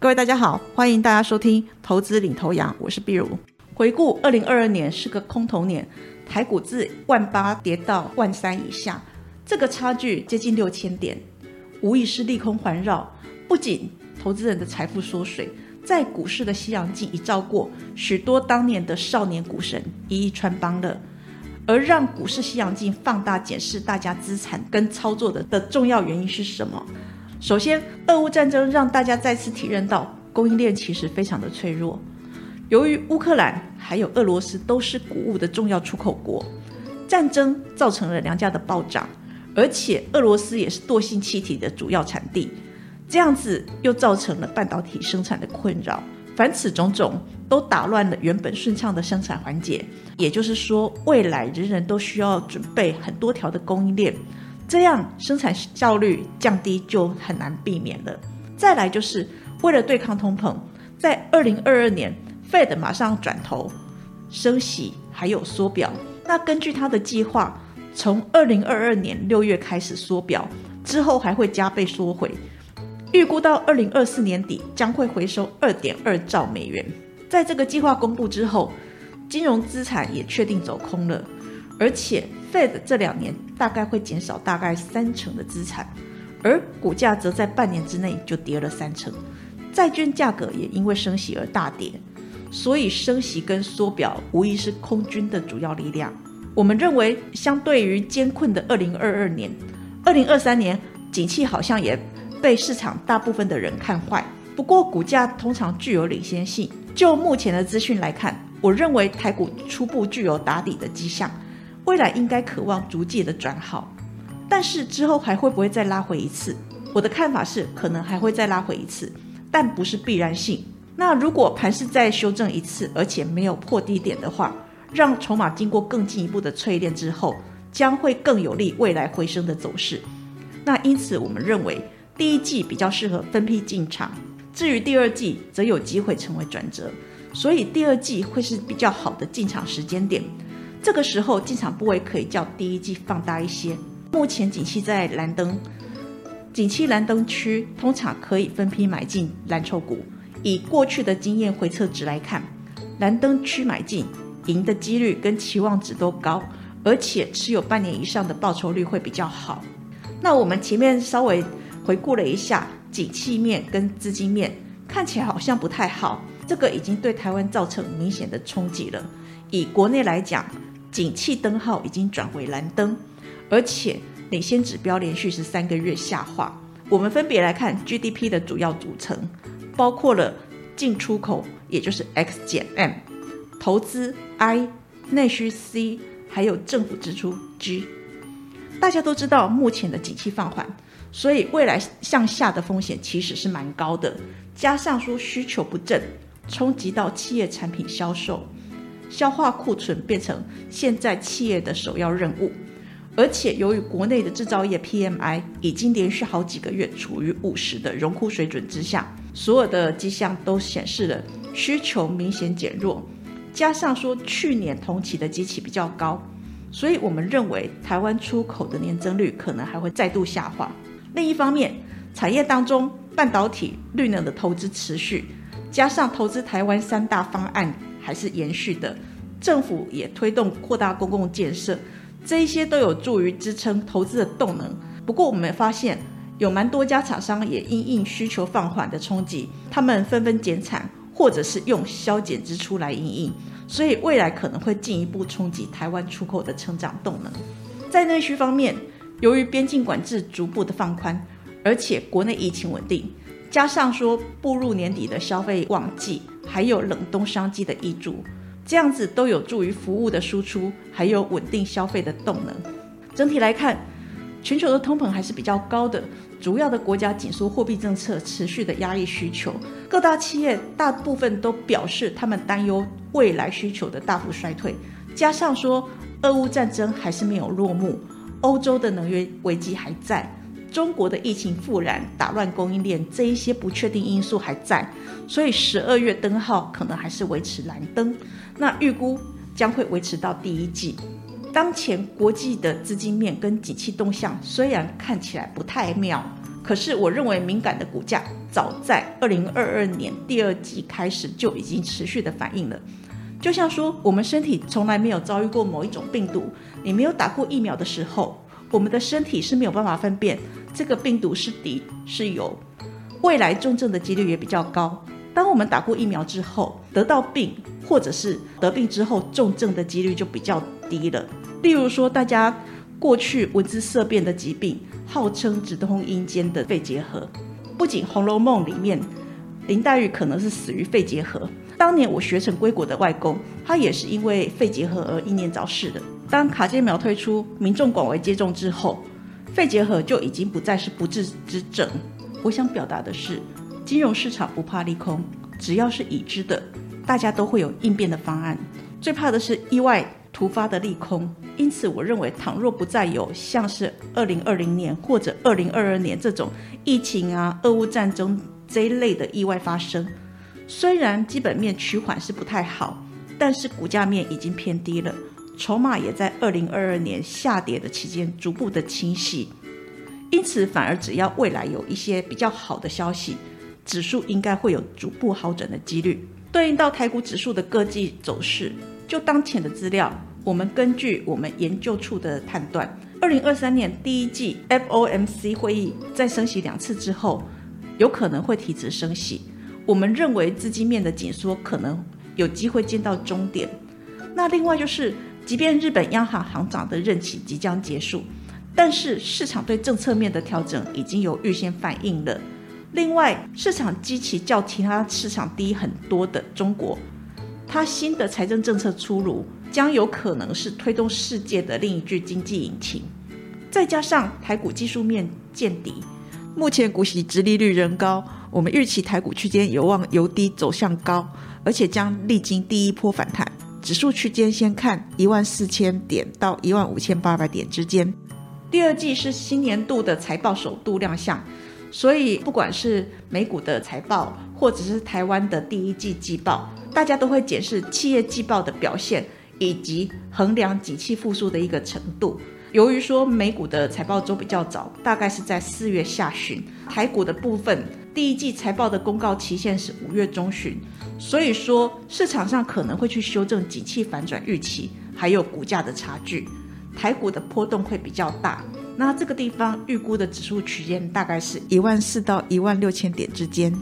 各位大家好，欢迎大家收听投资领头羊，我是碧如。回顾二零二二年是个空头年，台股自万八跌到万三以下，这个差距接近六千点，无疑是利空环绕。不仅投资人的财富缩水，在股市的西洋镜已照过，许多当年的少年股神一一穿帮了。而让股市西洋镜放大检视大家资产跟操作的的重要原因是什么？首先，俄乌战争让大家再次体认到供应链其实非常的脆弱。由于乌克兰还有俄罗斯都是谷物的重要出口国，战争造成了粮价的暴涨，而且俄罗斯也是惰性气体的主要产地，这样子又造成了半导体生产的困扰。凡此种种，都打乱了原本顺畅的生产环节。也就是说，未来人人都需要准备很多条的供应链。这样生产效率降低就很难避免了。再来就是为了对抗通膨，在二零二二年，Fed 马上转头升息，还有缩表。那根据他的计划，从二零二二年六月开始缩表，之后还会加倍缩回，预估到二零二四年底将会回收二点二兆美元。在这个计划公布之后，金融资产也确定走空了，而且。Fed 这两年大概会减少大概三成的资产，而股价则在半年之内就跌了三成，债券价格也因为升息而大跌，所以升息跟缩表无疑是空军的主要力量。我们认为，相对于艰困的二零二二年、二零二三年，景气好像也被市场大部分的人看坏。不过，股价通常具有领先性。就目前的资讯来看，我认为台股初步具有打底的迹象。未来应该渴望逐渐的转好，但是之后还会不会再拉回一次？我的看法是，可能还会再拉回一次，但不是必然性。那如果盘势再修正一次，而且没有破低点的话，让筹码经过更进一步的淬炼之后，将会更有利未来回升的走势。那因此，我们认为第一季比较适合分批进场，至于第二季则有机会成为转折，所以第二季会是比较好的进场时间点。这个时候进场部位可以较第一季放大一些。目前景气在蓝灯，景气蓝灯区通常可以分批买进蓝筹股。以过去的经验回测值来看，蓝灯区买进赢的几率跟期望值都高，而且持有半年以上的报酬率会比较好。那我们前面稍微回顾了一下景气面跟资金面，看起来好像不太好，这个已经对台湾造成明显的冲击了。以国内来讲，景气灯号已经转为蓝灯，而且领先指标连续十三个月下滑。我们分别来看 GDP 的主要组成，包括了进出口，也就是 X 减 M，投资 I，内需 C，还有政府支出 G。大家都知道，目前的景气放缓，所以未来向下的风险其实是蛮高的。加上说需求不振，冲击到企业产品销售。消化库存变成现在企业的首要任务，而且由于国内的制造业 PMI 已经连续好几个月处于五十的荣枯水准之下，所有的迹象都显示了需求明显减弱，加上说去年同期的机器比较高，所以我们认为台湾出口的年增率可能还会再度下滑。另一方面，产业当中半导体、绿能的投资持续，加上投资台湾三大方案。还是延续的，政府也推动扩大公共建设，这一些都有助于支撑投资的动能。不过，我们发现有蛮多家厂商也因应需求放缓的冲击，他们纷纷减产，或者是用削减支出来应应，所以未来可能会进一步冲击台湾出口的成长动能。在内需方面，由于边境管制逐步的放宽，而且国内疫情稳定。加上说步入年底的消费旺季，还有冷冻商机的挹注，这样子都有助于服务的输出，还有稳定消费的动能。整体来看，全球的通膨还是比较高的，主要的国家紧缩货币政策持续的压力需求，各大企业大部分都表示他们担忧未来需求的大幅衰退。加上说俄乌战争还是没有落幕，欧洲的能源危机还在。中国的疫情复燃，打乱供应链，这一些不确定因素还在，所以十二月灯号可能还是维持蓝灯。那预估将会维持到第一季。当前国际的资金面跟景气动向虽然看起来不太妙，可是我认为敏感的股价早在二零二二年第二季开始就已经持续的反应了。就像说，我们身体从来没有遭遇过某一种病毒，你没有打过疫苗的时候，我们的身体是没有办法分辨这个病毒是敌是友，未来重症的几率也比较高。当我们打过疫苗之后，得到病或者是得病之后重症的几率就比较低了。例如说，大家过去闻之色变的疾病，号称直通阴间的肺结核，不仅《红楼梦》里面林黛玉可能是死于肺结核。当年我学成归国的外公，他也是因为肺结核而英年早逝的。当卡介苗推出，民众广为接种之后，肺结核就已经不再是不治之症。我想表达的是，金融市场不怕利空，只要是已知的，大家都会有应变的方案。最怕的是意外突发的利空。因此，我认为倘若不再有像是二零二零年或者二零二二年这种疫情啊、俄乌战争这一类的意外发生。虽然基本面趋缓是不太好，但是股价面已经偏低了，筹码也在二零二二年下跌的期间逐步的清晰，因此反而只要未来有一些比较好的消息，指数应该会有逐步好转的几率。对应到台股指数的各季走势，就当前的资料，我们根据我们研究处的判断，二零二三年第一季 FOMC 会议在升息两次之后，有可能会提质升息。我们认为资金面的紧缩可能有机会见到终点。那另外就是，即便日本央行行长的任期即将结束，但是市场对政策面的调整已经有预先反应了。另外，市场基期较其他市场低很多的中国，它新的财政政策出炉，将有可能是推动世界的另一具经济引擎。再加上台股技术面见底，目前股息殖利率仍高。我们预期台股区间有望由低走向高，而且将历经第一波反弹。指数区间先看一万四千点到一万五千八百点之间。第二季是新年度的财报首度亮相，所以不管是美股的财报，或者是台湾的第一季季报，大家都会检视企业季报的表现，以及衡量景气复苏的一个程度。由于说美股的财报周比较早，大概是在四月下旬，台股的部分第一季财报的公告期限是五月中旬，所以说市场上可能会去修正景气反转预期，还有股价的差距，台股的波动会比较大。那这个地方预估的指数区间大概是一万四到一万六千点之间。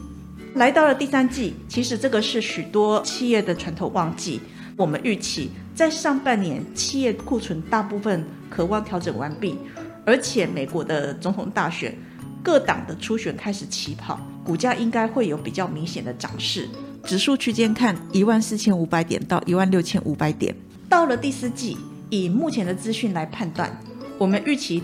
来到了第三季，其实这个是许多企业的传统旺季。我们预期在上半年，企业库存大部分渴望调整完毕，而且美国的总统大选，各党的初选开始起跑，股价应该会有比较明显的涨势。指数区间看一万四千五百点到一万六千五百点。到了第四季，以目前的资讯来判断，我们预期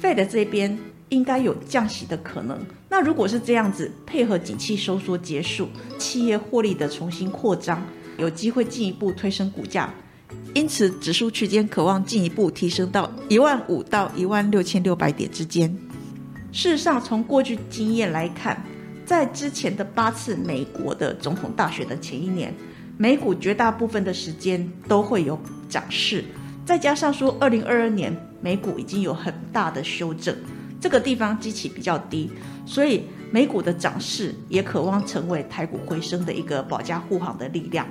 费的这边应该有降息的可能。那如果是这样子，配合景气收缩结束，企业获利的重新扩张。有机会进一步推升股价，因此指数区间渴望进一步提升到一万五到一万六千六百点之间。事实上，从过去经验来看，在之前的八次美国的总统大选的前一年，美股绝大部分的时间都会有涨势。再加上说，二零二二年美股已经有很大的修正，这个地方基期比较低，所以美股的涨势也渴望成为台股回升的一个保驾护航的力量。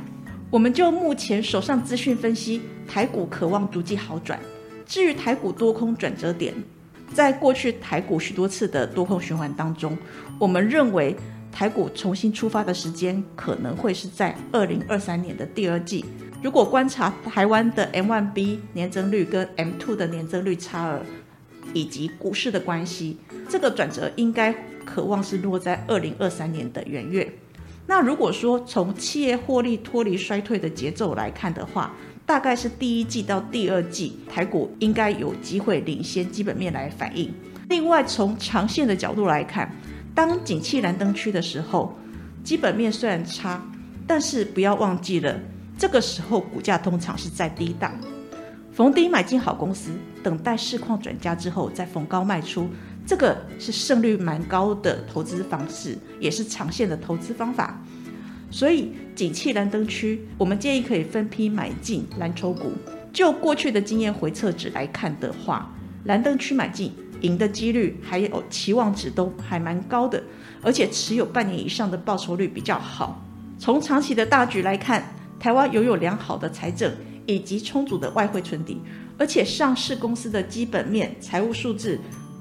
我们就目前手上资讯分析，台股渴望逐季好转。至于台股多空转折点，在过去台股许多次的多空循环当中，我们认为台股重新出发的时间可能会是在二零二三年的第二季。如果观察台湾的 M1B 年增率跟 M2 的年增率差额，以及股市的关系，这个转折应该渴望是落在二零二三年的元月。那如果说从企业获利脱离衰退的节奏来看的话，大概是第一季到第二季台股应该有机会领先基本面来反映。另外，从长线的角度来看，当景气蓝灯区的时候，基本面虽然差，但是不要忘记了，这个时候股价通常是在低档，逢低买进好公司，等待市况转佳之后再逢高卖出。这个是胜率蛮高的投资方式，也是长线的投资方法。所以，景气蓝灯区，我们建议可以分批买进蓝筹股。就过去的经验回测值来看的话，蓝灯区买进赢的几率还有期望值都还蛮高的，而且持有半年以上的报酬率比较好。从长期的大局来看，台湾拥有良好的财政以及充足的外汇存底，而且上市公司的基本面、财务数字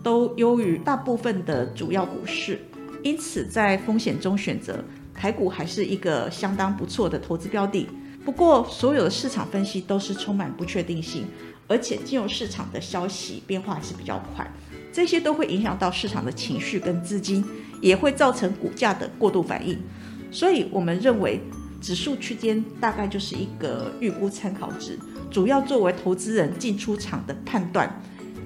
都优于大部分的主要股市，因此在风险中选择台股还是一个相当不错的投资标的。不过，所有的市场分析都是充满不确定性，而且金融市场的消息变化还是比较快，这些都会影响到市场的情绪跟资金，也会造成股价的过度反应。所以，我们认为指数区间大概就是一个预估参考值，主要作为投资人进出场的判断。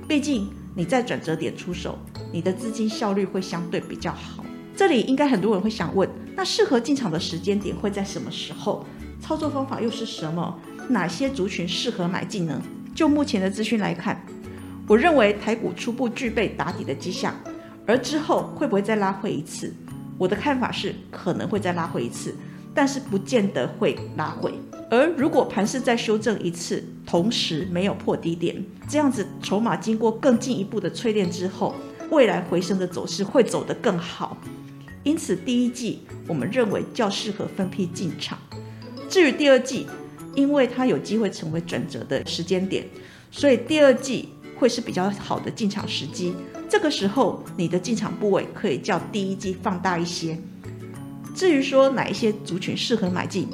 毕竟你在转折点出手，你的资金效率会相对比较好。这里应该很多人会想问，那适合进场的时间点会在什么时候？操作方法又是什么？哪些族群适合买进呢？就目前的资讯来看，我认为台股初步具备打底的迹象，而之后会不会再拉回一次？我的看法是可能会再拉回一次，但是不见得会拉回。而如果盘势再修正一次，同时没有破低点，这样子筹码经过更进一步的淬炼之后，未来回升的走势会走得更好。因此，第一季我们认为较适合分批进场。至于第二季，因为它有机会成为转折的时间点，所以第二季会是比较好的进场时机。这个时候，你的进场部位可以较第一季放大一些。至于说哪一些族群适合买进，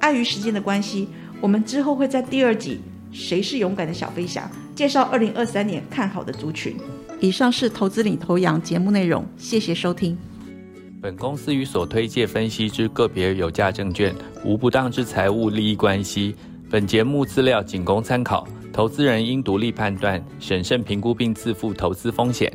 碍于时间的关系，我们之后会在第二集《谁是勇敢的小飞侠》介绍二零二三年看好的族群。以上是投资领头羊节目内容，谢谢收听。本公司与所推介分析之个别有价证券无不当之财务利益关系。本节目资料仅供参考，投资人应独立判断、审慎评估并自负投资风险。